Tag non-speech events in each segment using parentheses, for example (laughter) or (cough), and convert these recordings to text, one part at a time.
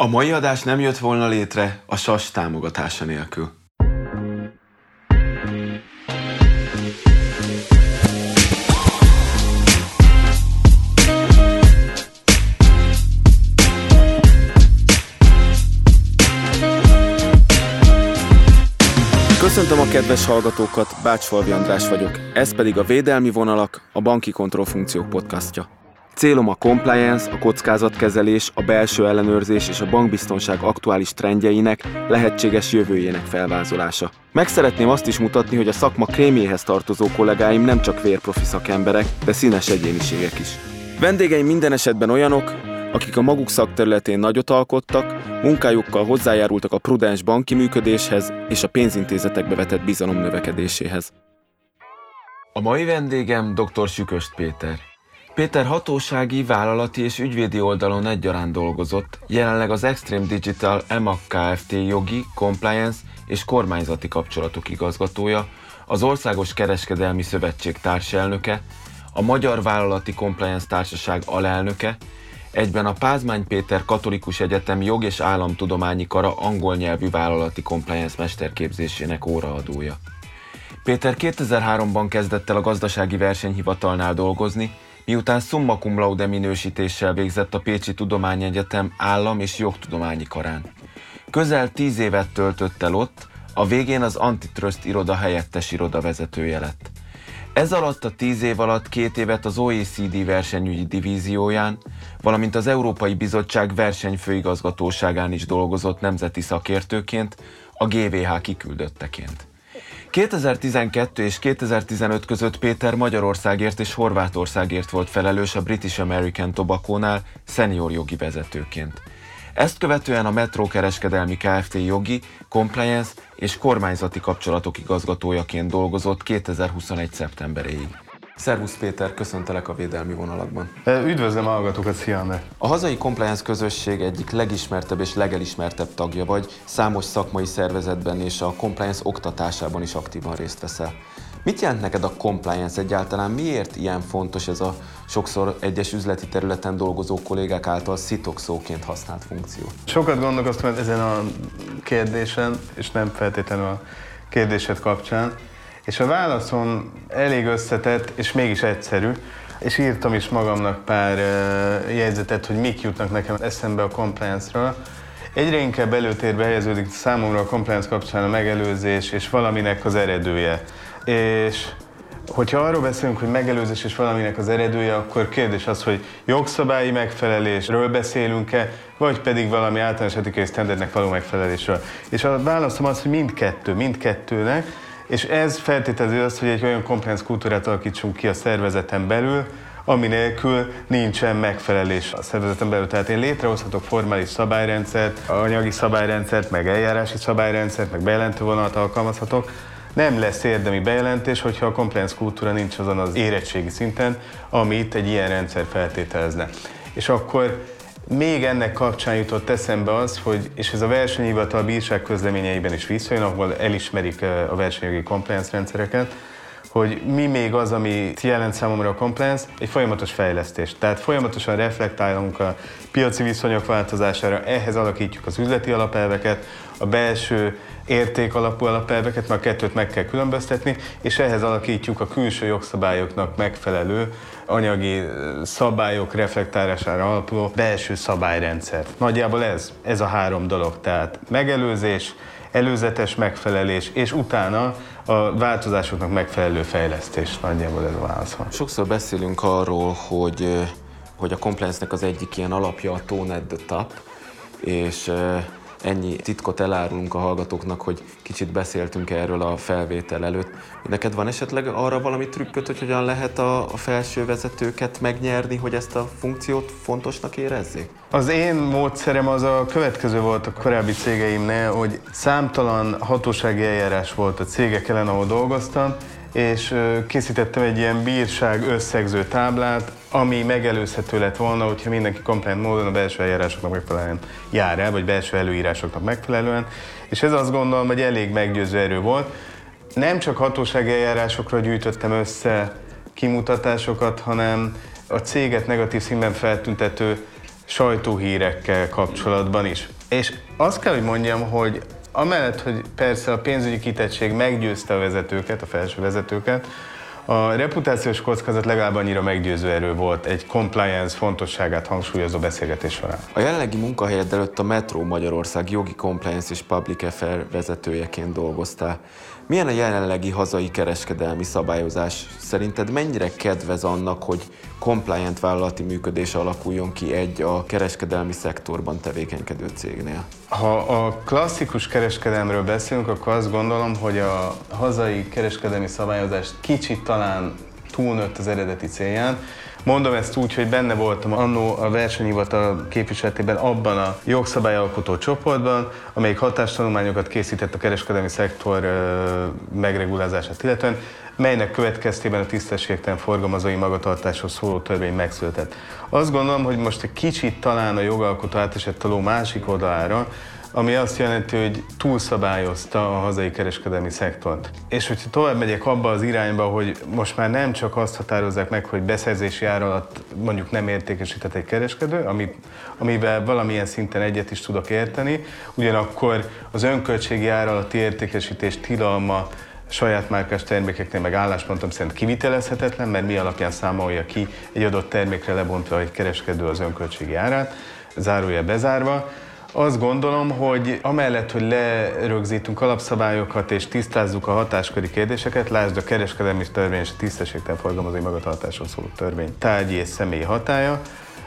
A mai adás nem jött volna létre a SAS támogatása nélkül. Köszöntöm a kedves hallgatókat, Bácsfalvi András vagyok, ez pedig a Védelmi Vonalak, a Banki Kontrollfunkciók podcastja. Célom a compliance, a kockázatkezelés, a belső ellenőrzés és a bankbiztonság aktuális trendjeinek, lehetséges jövőjének felvázolása. Meg szeretném azt is mutatni, hogy a szakma krémjéhez tartozó kollégáim nem csak vérprofi szakemberek, de színes egyéniségek is. Vendégeim minden esetben olyanok, akik a maguk szakterületén nagyot alkottak, munkájukkal hozzájárultak a prudens banki működéshez és a pénzintézetekbe vetett bizalom növekedéséhez. A mai vendégem dr. Süköst Péter. Péter hatósági, vállalati és ügyvédi oldalon egyaránt dolgozott, jelenleg az Extreme Digital EMAC Kft. jogi, compliance és kormányzati kapcsolatok igazgatója, az Országos Kereskedelmi Szövetség társelnöke, a Magyar Vállalati Compliance Társaság alelnöke, egyben a Pázmány Péter Katolikus Egyetem Jog és Államtudományi Kara angol nyelvű vállalati compliance mesterképzésének óraadója. Péter 2003-ban kezdett el a gazdasági versenyhivatalnál dolgozni, miután summa cum laude minősítéssel végzett a Pécsi Tudományegyetem állam- és jogtudományi karán. Közel tíz évet töltött el ott, a végén az Antitrust iroda helyettes iroda vezetője lett. Ez alatt a tíz év alatt két évet az OECD versenyügyi divízióján, valamint az Európai Bizottság versenyfőigazgatóságán is dolgozott nemzeti szakértőként, a GVH kiküldötteként. 2012 és 2015 között Péter Magyarországért és Horvátországért volt felelős a British American Tobacco-nál senior jogi vezetőként. Ezt követően a Metro kereskedelmi Kft. jogi, compliance és kormányzati kapcsolatok igazgatójaként dolgozott 2021. szeptemberéig. Szervusz Péter, köszöntelek a védelmi vonalakban. Üdvözlöm a hallgatókat, szia. A hazai compliance közösség egyik legismertebb és legelismertebb tagja vagy, számos szakmai szervezetben és a compliance oktatásában is aktívan részt veszel. Mit jelent neked a compliance egyáltalán? Miért ilyen fontos ez a sokszor egyes üzleti területen dolgozó kollégák által szitokszóként használt funkció? Sokat gondolkoztam ezen a kérdésen, és nem feltétlenül a kérdésed kapcsán. És a válaszom elég összetett, és mégis egyszerű, és írtam is magamnak pár jegyzetet, hogy mik jutnak nekem eszembe a compliance-ről. Egyre inkább előtérbe helyeződik számomra a compliance kapcsán a megelőzés és valaminek az eredője. És hogyha arról beszélünk, hogy megelőzés és valaminek az eredője, akkor kérdés az, hogy jogszabályi megfelelésről beszélünk-e, vagy pedig valami általános etikai standardnek való megfelelésről. És a válaszom az, hogy mindkettő, mindkettőnek, és ez feltételezi azt, hogy egy olyan compliance kultúrát alakítsunk ki a szervezeten belül, ami nélkül nincsen megfelelés a szervezeten belül. Tehát én létrehozhatok formális szabályrendszert, anyagi szabályrendszert, meg eljárási szabályrendszert, meg bejelentő vonalat alkalmazhatok, nem lesz érdemi bejelentés, hogyha a compliance kultúra nincs azon az érettségi szinten, amit egy ilyen rendszer feltételezne. És akkor még ennek kapcsán jutott eszembe az, hogy, és ez a versenyhivatal bírság közleményeiben is visszajön, ahol elismerik a versenyjogi compliance rendszereket, hogy mi még az, ami jelent számomra a compliance, egy folyamatos fejlesztés. Tehát folyamatosan reflektálunk a piaci viszonyok változására, ehhez alakítjuk az üzleti alapelveket, a belső érték alapú alapelveket, mert a kettőt meg kell különböztetni, és ehhez alakítjuk a külső jogszabályoknak megfelelő anyagi szabályok reflektálására alapuló belső szabályrendszer. Nagyjából ez, ez a három dolog, tehát megelőzés, előzetes megfelelés, és utána a változásoknak megfelelő fejlesztés. Nagyjából ez a válasz van. Sokszor beszélünk arról, hogy, hogy a compliance-nek az egyik ilyen alapja a tone at the top, és ennyi titkot elárulunk a hallgatóknak, hogy kicsit beszéltünk erről a felvétel előtt. Neked van esetleg arra valami trükköt, hogy hogyan lehet a, felső vezetőket megnyerni, hogy ezt a funkciót fontosnak érezzék? Az én módszerem az a következő volt a korábbi cégeimnél, hogy számtalan hatósági eljárás volt a cégek ellen, ahol dolgoztam, és készítettem egy ilyen bírság összegző táblát, ami megelőzhető lett volna, hogyha mindenki compliant módon a belső eljárásoknak megfelelően jár el, vagy belső előírásoknak megfelelően, és ez azt gondolom, hogy elég meggyőző erő volt. Nem csak hatósági eljárásokra gyűjtöttem össze kimutatásokat, hanem a céget negatív színben feltüntető sajtóhírekkel kapcsolatban is. És azt kell, hogy mondjam, hogy amellett, hogy persze a pénzügyi kitettség meggyőzte a vezetőket, a felső vezetőket, a reputációs kockázat legalább annyira meggyőző erő volt egy compliance fontosságát hangsúlyozó beszélgetés során. A jelenlegi munkahelyed előtt a Metro Magyarország jogi compliance és public affair vezetőjeként dolgoztál. Milyen a jelenlegi hazai kereskedelmi szabályozás? Szerinted mennyire kedvez annak, hogy compliant vállalati működés alakuljon ki egy a kereskedelmi szektorban tevékenykedő cégnél? Ha a klasszikus kereskedelmről beszélünk, akkor azt gondolom, hogy a hazai kereskedelmi szabályozás kicsit talán túlnőtt az eredeti célján, Mondom ezt úgy, hogy benne voltam annó a versenyhivatal képviseletében abban a jogszabályalkotó csoportban, amelyik hatástanulmányokat készített a kereskedelmi szektor megregulázását illetően, melynek következtében a tisztességtelen forgalmazói magatartáshoz szóló törvény megszületett. Azt gondolom, hogy most egy kicsit talán a jogalkotó átesett a ló másik oldalára, ami azt jelenti, hogy túlszabályozta a hazai kereskedelmi szektort. És hogyha tovább megyek abba az irányba, hogy most már nem csak azt határozzák meg, hogy beszerzési ár alatt mondjuk nem értékesített egy kereskedő, amit, amivel valamilyen szinten egyet is tudok érteni, ugyanakkor az önköltségi ár alatti értékesítés tilalma saját márkás termékeknél meg álláspontom szerint kivitelezhetetlen, mert mi alapján számolja ki egy adott termékre lebontva egy kereskedő az önköltségi árát, zárója bezárva. Azt gondolom, hogy amellett, hogy lerögzítünk alapszabályokat és tisztázzuk a hatásköri kérdéseket, lásd a kereskedelmi törvény és a tisztességtelen forgalmazói magatartásról szóló törvény tárgyi és személyi hatája.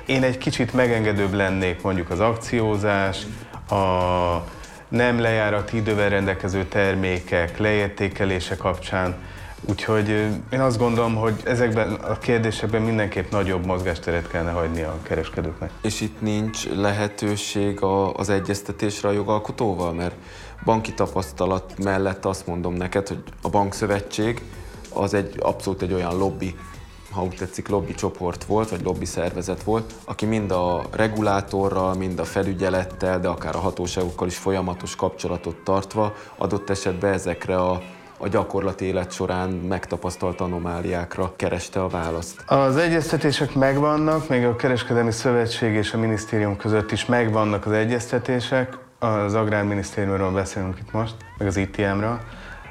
Én egy kicsit megengedőbb lennék mondjuk az akciózás, a nem lejárat idővel rendelkező termékek leértékelése kapcsán, Úgyhogy én azt gondolom, hogy ezekben a kérdésekben mindenképp nagyobb mozgásteret kellene hagyni a kereskedőknek. És itt nincs lehetőség az egyeztetésre a jogalkotóval? Mert banki tapasztalat mellett azt mondom neked, hogy a bankszövetség az egy abszolút egy olyan lobby ha úgy tetszik, lobby csoport volt, vagy lobby szervezet volt, aki mind a regulátorral, mind a felügyelettel, de akár a hatóságokkal is folyamatos kapcsolatot tartva adott esetben ezekre a a gyakorlati élet során megtapasztalt anomáliákra kereste a választ? Az egyeztetések megvannak, még a Kereskedelmi Szövetség és a minisztérium között is megvannak az egyeztetések. Az Agrárminisztériumról beszélünk itt most, meg az ITM-ről.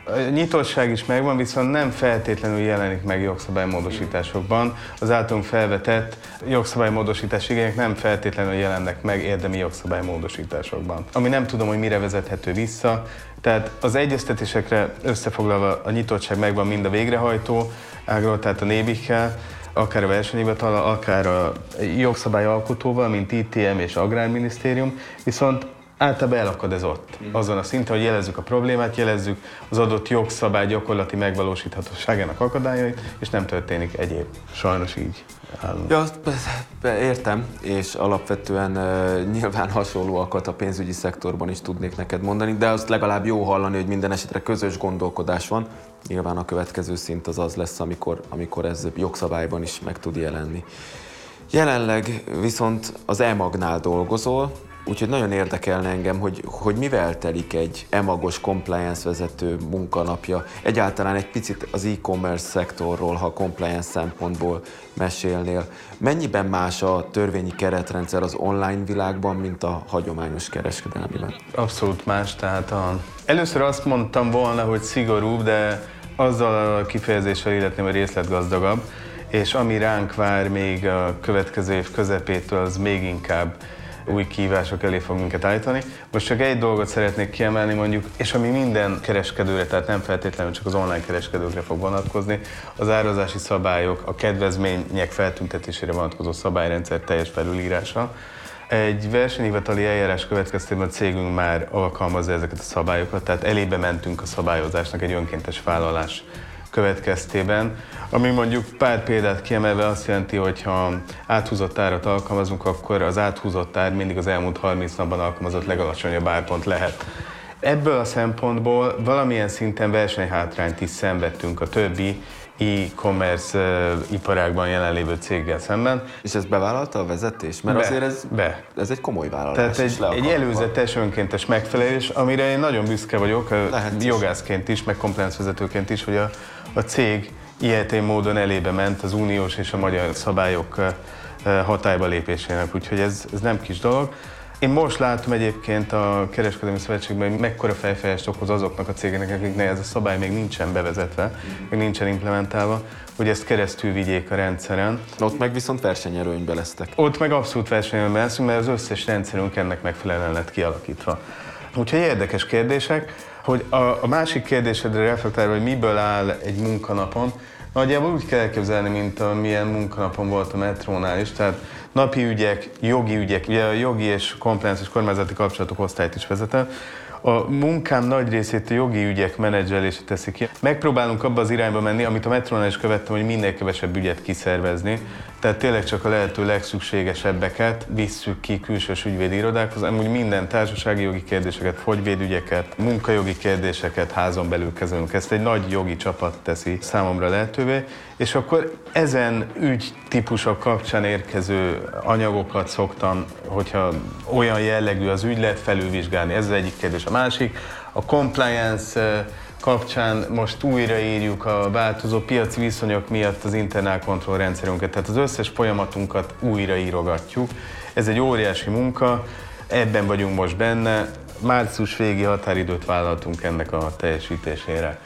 A nyitottság is megvan, viszont nem feltétlenül jelenik meg jogszabálymódosításokban. Az általunk felvetett jogszabálymódosítás igények nem feltétlenül jelennek meg érdemi jogszabálymódosításokban. Ami nem tudom, hogy mire vezethető vissza, tehát az egyeztetésekre összefoglalva a nyitottság megvan mind a végrehajtó ágról, tehát a nébikkel, akár a versenyhivatal, akár a jogszabályalkotóval, mint ITM és Agrárminisztérium, viszont általában elakad ez ott. Mm. Azon a szinten, hogy jelezzük a problémát, jelezzük az adott jogszabály gyakorlati megvalósíthatóságának akadályait, és nem történik egyéb. Sajnos így állunk. Ja, értem, és alapvetően uh, nyilván hasonlóakat a pénzügyi szektorban is tudnék neked mondani, de azt legalább jó hallani, hogy minden esetre közös gondolkodás van. Nyilván a következő szint az az lesz, amikor, amikor ez jogszabályban is meg tud jelenni. Jelenleg viszont az e-magnál dolgozol, Úgyhogy nagyon érdekelne engem, hogy, hogy mivel telik egy emagos compliance vezető munkanapja. Egyáltalán egy picit az e-commerce szektorról, ha compliance szempontból mesélnél. Mennyiben más a törvényi keretrendszer az online világban, mint a hagyományos kereskedelmiben? Abszolút más. Tehát a... először azt mondtam volna, hogy szigorúbb, de azzal a kifejezéssel illetném, hogy részletgazdagabb, és ami ránk vár még a következő év közepétől, az még inkább új kívások elé fog minket állítani. Most csak egy dolgot szeretnék kiemelni mondjuk, és ami minden kereskedőre, tehát nem feltétlenül csak az online kereskedőkre fog vonatkozni, az árazási szabályok, a kedvezmények feltüntetésére vonatkozó szabályrendszer teljes felülírása. Egy versenyhivatali eljárás következtében a cégünk már alkalmazza ezeket a szabályokat, tehát elébe mentünk a szabályozásnak egy önkéntes vállalás következtében, ami mondjuk pár példát kiemelve azt jelenti, hogy ha áthúzott árat alkalmazunk, akkor az áthúzott ár mindig az elmúlt 30 napban alkalmazott legalacsonyabb árpont lehet. Ebből a szempontból valamilyen szinten versenyhátrányt is szenvedtünk a többi e-commerce uh, iparágban jelenlévő céggel szemben. És ez bevállalta a vezetés? Mert be, azért ez, be. ez egy komoly vállalás. Tehát egy, egy előzetes önkéntes megfelelés, amire én nagyon büszke vagyok, Lehet jogászként is, meg compliance vezetőként is, hogy a, a cég ilyetén módon elébe ment az uniós és a magyar szabályok hatályba lépésének, úgyhogy ez, ez nem kis dolog. Én most látom egyébként a Kereskedelmi Szövetségben, hogy mekkora fejfejest okoz azoknak a cégeknek, akiknek ez a szabály még nincsen bevezetve, még nincsen implementálva, hogy ezt keresztül vigyék a rendszeren. Ott meg viszont versenyerőnybe lesztek. Ott meg abszolút versenyerőnybe leszünk, mert az összes rendszerünk ennek megfelelően lett kialakítva. Úgyhogy érdekes kérdések. Hogy a, a másik kérdésedre reflektálva, hogy miből áll egy munkanapon, nagyjából úgy kell elképzelni, mint a milyen munkanapon volt a metrónál is, tehát napi ügyek, jogi ügyek, ugye a jogi és compliance és kormányzati kapcsolatok osztályt is vezetem, a munkám nagy részét a jogi ügyek menedzselése teszi ki. Megpróbálunk abba az irányba menni, amit a metrónál is követtem, hogy minél kevesebb ügyet kiszervezni. Tehát tényleg csak a lehető legszükségesebbeket visszük ki külsős ügyvédi irodákhoz. Amúgy minden társasági jogi kérdéseket, fogyvédügyeket, munkajogi kérdéseket házon belül kezelünk. Ezt egy nagy jogi csapat teszi számomra lehetővé. És akkor ezen ügy típusok kapcsán érkező anyagokat szoktam, hogyha olyan jellegű az ügylet, felülvizsgálni. Ez az egyik kérdés. A másik, a compliance kapcsán most újraírjuk a változó piaci viszonyok miatt az internal control rendszerünket, tehát az összes folyamatunkat újraírogatjuk. Ez egy óriási munka, ebben vagyunk most benne, március végi határidőt vállaltunk ennek a teljesítésére.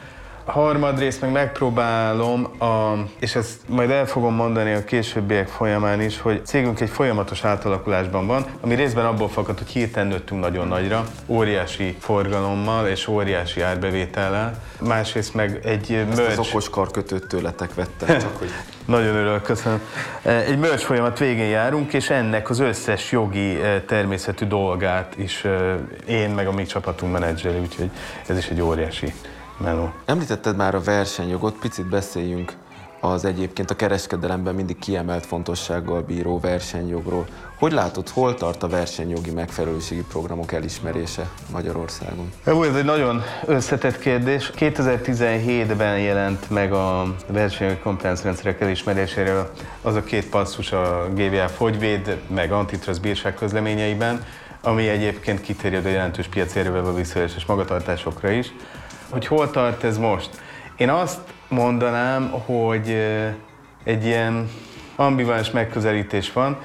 Harmadrészt meg megpróbálom, a, és ezt majd el fogom mondani a későbbiek folyamán is, hogy cégünk egy folyamatos átalakulásban van, ami részben abból fakad, hogy hirtelen nőttünk nagyon nagyra, óriási forgalommal és óriási árbevétellel. Másrészt meg egy Ezt az okos karkötőt tőletek vettem, csak hogy... (laughs) Nagyon örülök, köszönöm. Egy merge folyamat végén járunk, és ennek az összes jogi eh, természetű dolgát is eh, én meg a mi csapatunk menedzseli, úgyhogy ez is egy óriási meló. Említetted már a versenyjogot, picit beszéljünk az egyébként a kereskedelemben mindig kiemelt fontossággal bíró versenyjogról. Hogy látod, hol tart a versenyjogi megfelelőségi programok elismerése Magyarországon? Jó, ez egy nagyon összetett kérdés. 2017-ben jelent meg a versenyjogi kompetenciarendszerek elismeréséről az a két passzus a GVA fogyvéd, meg antitrust bírság közleményeiben, ami egyébként kiterjed a jelentős piaci erővel visszaéléses magatartásokra is hogy hol tart ez most. Én azt mondanám, hogy egy ilyen ambivalens megközelítés van.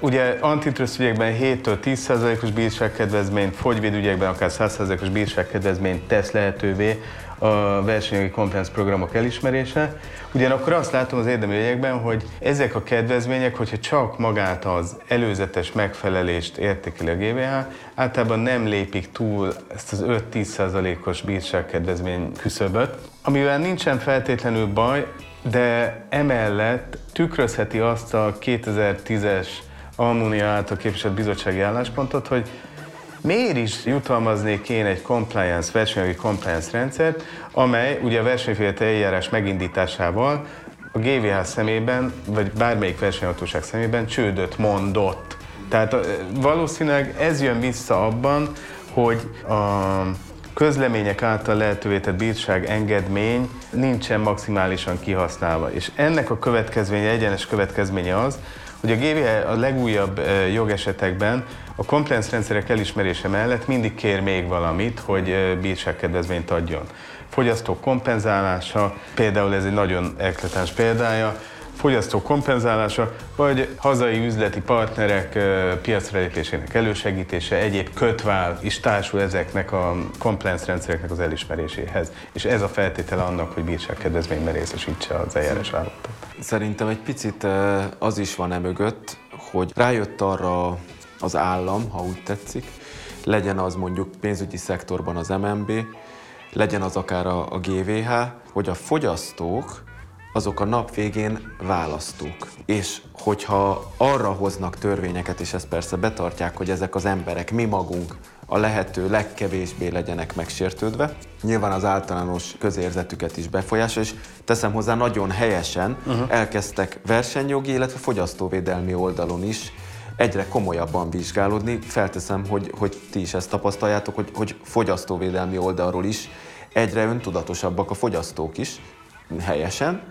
Ugye antitrust ügyekben 7-től 10%-os bírságkedvezmény, fogyvédügyekben akár 100%-os bírságkedvezmény tesz lehetővé a versenyjogi compliance programok elismerése. Ugyanakkor azt látom az érdemi ügyekben, hogy ezek a kedvezmények, hogyha csak magát az előzetes megfelelést értékeli a GVH, általában nem lépik túl ezt az 5-10%-os bírságkedvezmény küszöböt, amivel nincsen feltétlenül baj, de emellett tükrözheti azt a 2010-es Almunia által képviselt bizottsági álláspontot, hogy miért is jutalmaznék én egy compliance, versenyjogi compliance rendszert, amely ugye a versenyfélete eljárás megindításával a GVH szemében, vagy bármelyik versenyhatóság szemében csődöt mondott. Tehát valószínűleg ez jön vissza abban, hogy a közlemények által lehetővé tett bírság engedmény nincsen maximálisan kihasználva. És ennek a következménye, egyenes következménye az, hogy a GVH a legújabb jogesetekben a compliance rendszerek elismerése mellett mindig kér még valamit, hogy bírságkedvezményt adjon. Fogyasztó kompenzálása, például ez egy nagyon ekletáns példája, fogyasztó kompenzálása, vagy hazai üzleti partnerek piacra lépésének elősegítése, egyéb kötvál is társul ezeknek a compliance rendszereknek az elismeréséhez. És ez a feltétel annak, hogy bírságkedvezményben részesítse az eljárás állatot. Szerintem egy picit az is van e hogy rájött arra az állam, ha úgy tetszik, legyen az mondjuk pénzügyi szektorban az MNB, legyen az akár a, a GVH, hogy a fogyasztók azok a nap végén választók. És hogyha arra hoznak törvényeket, és ezt persze betartják, hogy ezek az emberek, mi magunk a lehető legkevésbé legyenek megsértődve, nyilván az általános közérzetüket is befolyása, és teszem hozzá nagyon helyesen uh-huh. elkezdtek versenyjogi, illetve fogyasztóvédelmi oldalon is egyre komolyabban vizsgálódni. Felteszem, hogy, hogy ti is ezt tapasztaljátok, hogy, hogy fogyasztóvédelmi oldalról is egyre öntudatosabbak a fogyasztók is, helyesen,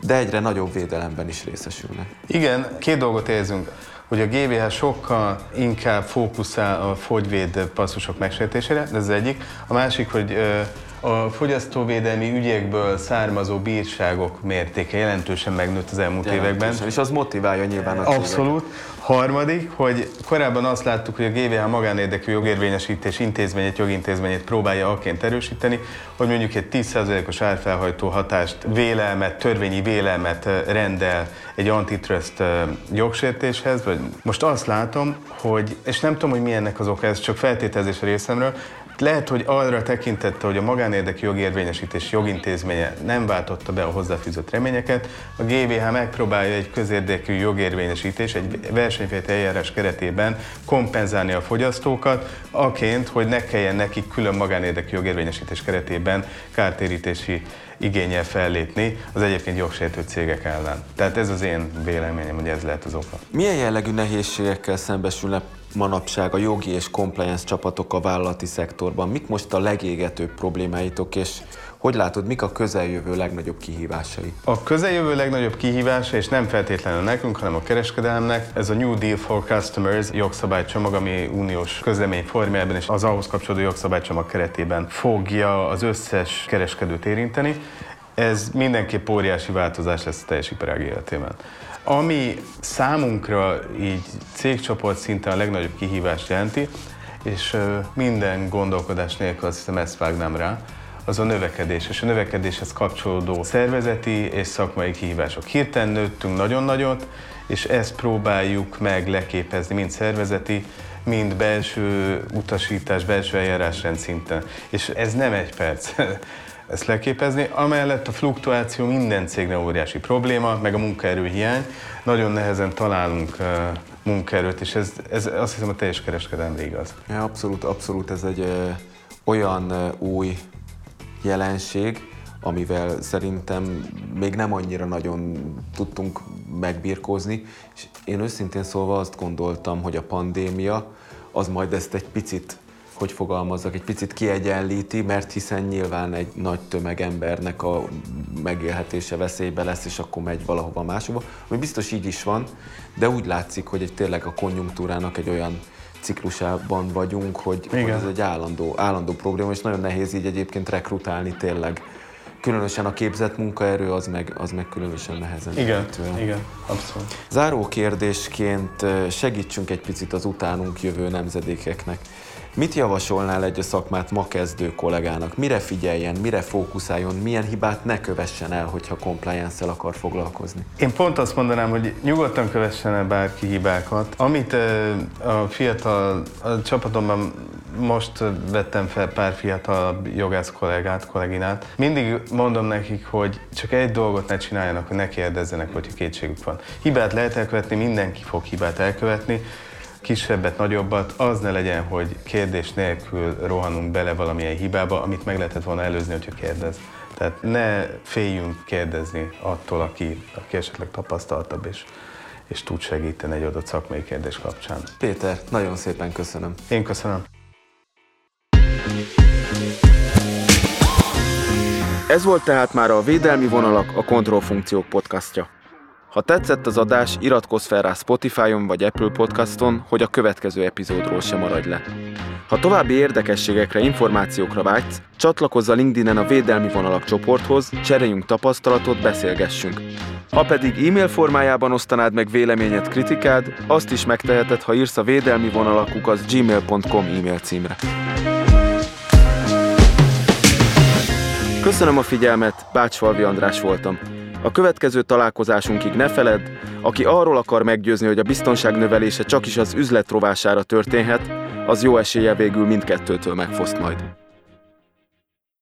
de egyre nagyobb védelemben is részesülnek. Igen, két dolgot érzünk hogy a GVH sokkal inkább fókuszál a fogyvéd passzusok megsértésére, ez az egyik. A másik, hogy A fogyasztóvédelmi ügyekből származó bírságok mértéke jelentősen megnőtt az elmúlt években. És az motiválja nyilván a Abszolút. Harmadik, hogy korábban azt láttuk, hogy a GVH magánérdekű jogérvényesítés intézményét, jogintézményét próbálja akként erősíteni, hogy mondjuk egy 10%-os árfelhajtó hatást, vélelmet, törvényi vélelmet rendel egy antitrust jogsértéshez, vagy most azt látom, hogy, és nem tudom, hogy milyennek az oka, ez csak feltételezés a részemről, lehet, hogy arra tekintette, hogy a magánérdekű jogérvényesítés jogintézménye nem váltotta be a hozzáfűzött reményeket, a GVH megpróbálja egy közérdekű jogérvényesítés, egy versenyfejti eljárás keretében kompenzálni a fogyasztókat, aként, hogy ne kelljen nekik külön magánérdekű jogérvényesítés keretében kártérítési igényel fellépni az egyébként jogsértő cégek ellen. Tehát ez az én véleményem, hogy ez lehet az oka. Milyen jellegű nehézségekkel szembesülnek manapság a jogi és compliance csapatok a vállalati szektorban? Mik most a legégetőbb problémáitok, és hogy látod, mik a közeljövő legnagyobb kihívásai? A közeljövő legnagyobb kihívása, és nem feltétlenül nekünk, hanem a kereskedelemnek, ez a New Deal for Customers jogszabálycsomag, ami uniós közlemény formájában és az ahhoz kapcsolódó jogszabálycsomag keretében fogja az összes kereskedőt érinteni. Ez mindenképp óriási változás lesz a teljes iparág életében. Ami számunkra így cégcsoport szinten a legnagyobb kihívást jelenti, és minden gondolkodás nélkül azt hiszem ezt vágnám rá, az a növekedés, és a növekedéshez kapcsolódó szervezeti és szakmai kihívások. Hirtelen nőttünk nagyon nagyot, és ezt próbáljuk meg leképezni, mind szervezeti, mind belső utasítás, belső eljárásrend szinten. És ez nem egy perc (laughs) ezt leképezni. Amellett a fluktuáció minden cégnél óriási probléma, meg a munkaerőhiány. Nagyon nehezen találunk munkaerőt, és ez, ez azt hiszem a teljes kereskedelemre igaz. Ja, abszolút, abszolút ez egy ö, olyan ö, új jelenség, amivel szerintem még nem annyira nagyon tudtunk megbirkózni, és én őszintén szólva azt gondoltam, hogy a pandémia az majd ezt egy picit hogy fogalmazzak, egy picit kiegyenlíti, mert hiszen nyilván egy nagy tömeg embernek a megélhetése veszélybe lesz, és akkor megy valahova máshova, ami biztos így is van, de úgy látszik, hogy egy, tényleg a konjunktúrának egy olyan ciklusában vagyunk, hogy, hogy ez egy állandó, állandó probléma, és nagyon nehéz így egyébként rekrutálni tényleg. Különösen a képzett munkaerő az meg, az meg különösen nehezen. Igen, érhető. igen, abszolút. Záró kérdésként segítsünk egy picit az utánunk jövő nemzedékeknek. Mit javasolnál egy a szakmát ma kezdő kollégának? Mire figyeljen, mire fókuszáljon, milyen hibát ne kövessen el, hogyha compliance-el akar foglalkozni? Én pont azt mondanám, hogy nyugodtan kövessen el bárki hibákat. Amit a fiatal a csapatomban most vettem fel pár fiatal jogász kollégát, kolléginát. Mindig mondom nekik, hogy csak egy dolgot ne csináljanak, hogy ne kérdezzenek, hogyha kétségük van. Hibát lehet elkövetni, mindenki fog hibát elkövetni, kisebbet, nagyobbat, az ne legyen, hogy kérdés nélkül rohanunk bele valamilyen hibába, amit meg lehetett volna előzni, hogyha kérdez. Tehát ne féljünk kérdezni attól, aki, aki esetleg tapasztaltabb és, és tud segíteni egy adott szakmai kérdés kapcsán. Péter, nagyon szépen köszönöm. Én köszönöm. Ez volt tehát már a Védelmi Vonalak, a Kontrollfunkciók podcastja. Ha tetszett az adás, iratkozz fel rá Spotify-on vagy Apple Podcaston, hogy a következő epizódról sem maradj le. Ha további érdekességekre, információkra vágysz, csatlakozz a LinkedIn-en a Védelmi Vonalak csoporthoz, cseréljünk tapasztalatot, beszélgessünk. Ha pedig e-mail formájában osztanád meg véleményed, kritikád, azt is megteheted, ha írsz a védelmi vonalakuk az gmail.com e-mail címre. Köszönöm a figyelmet, Bácsfalvi András voltam. A következő találkozásunkig ne feledd, aki arról akar meggyőzni, hogy a biztonság növelése csak is az üzlet rovására történhet, az jó esélye végül mindkettőtől megfoszt majd.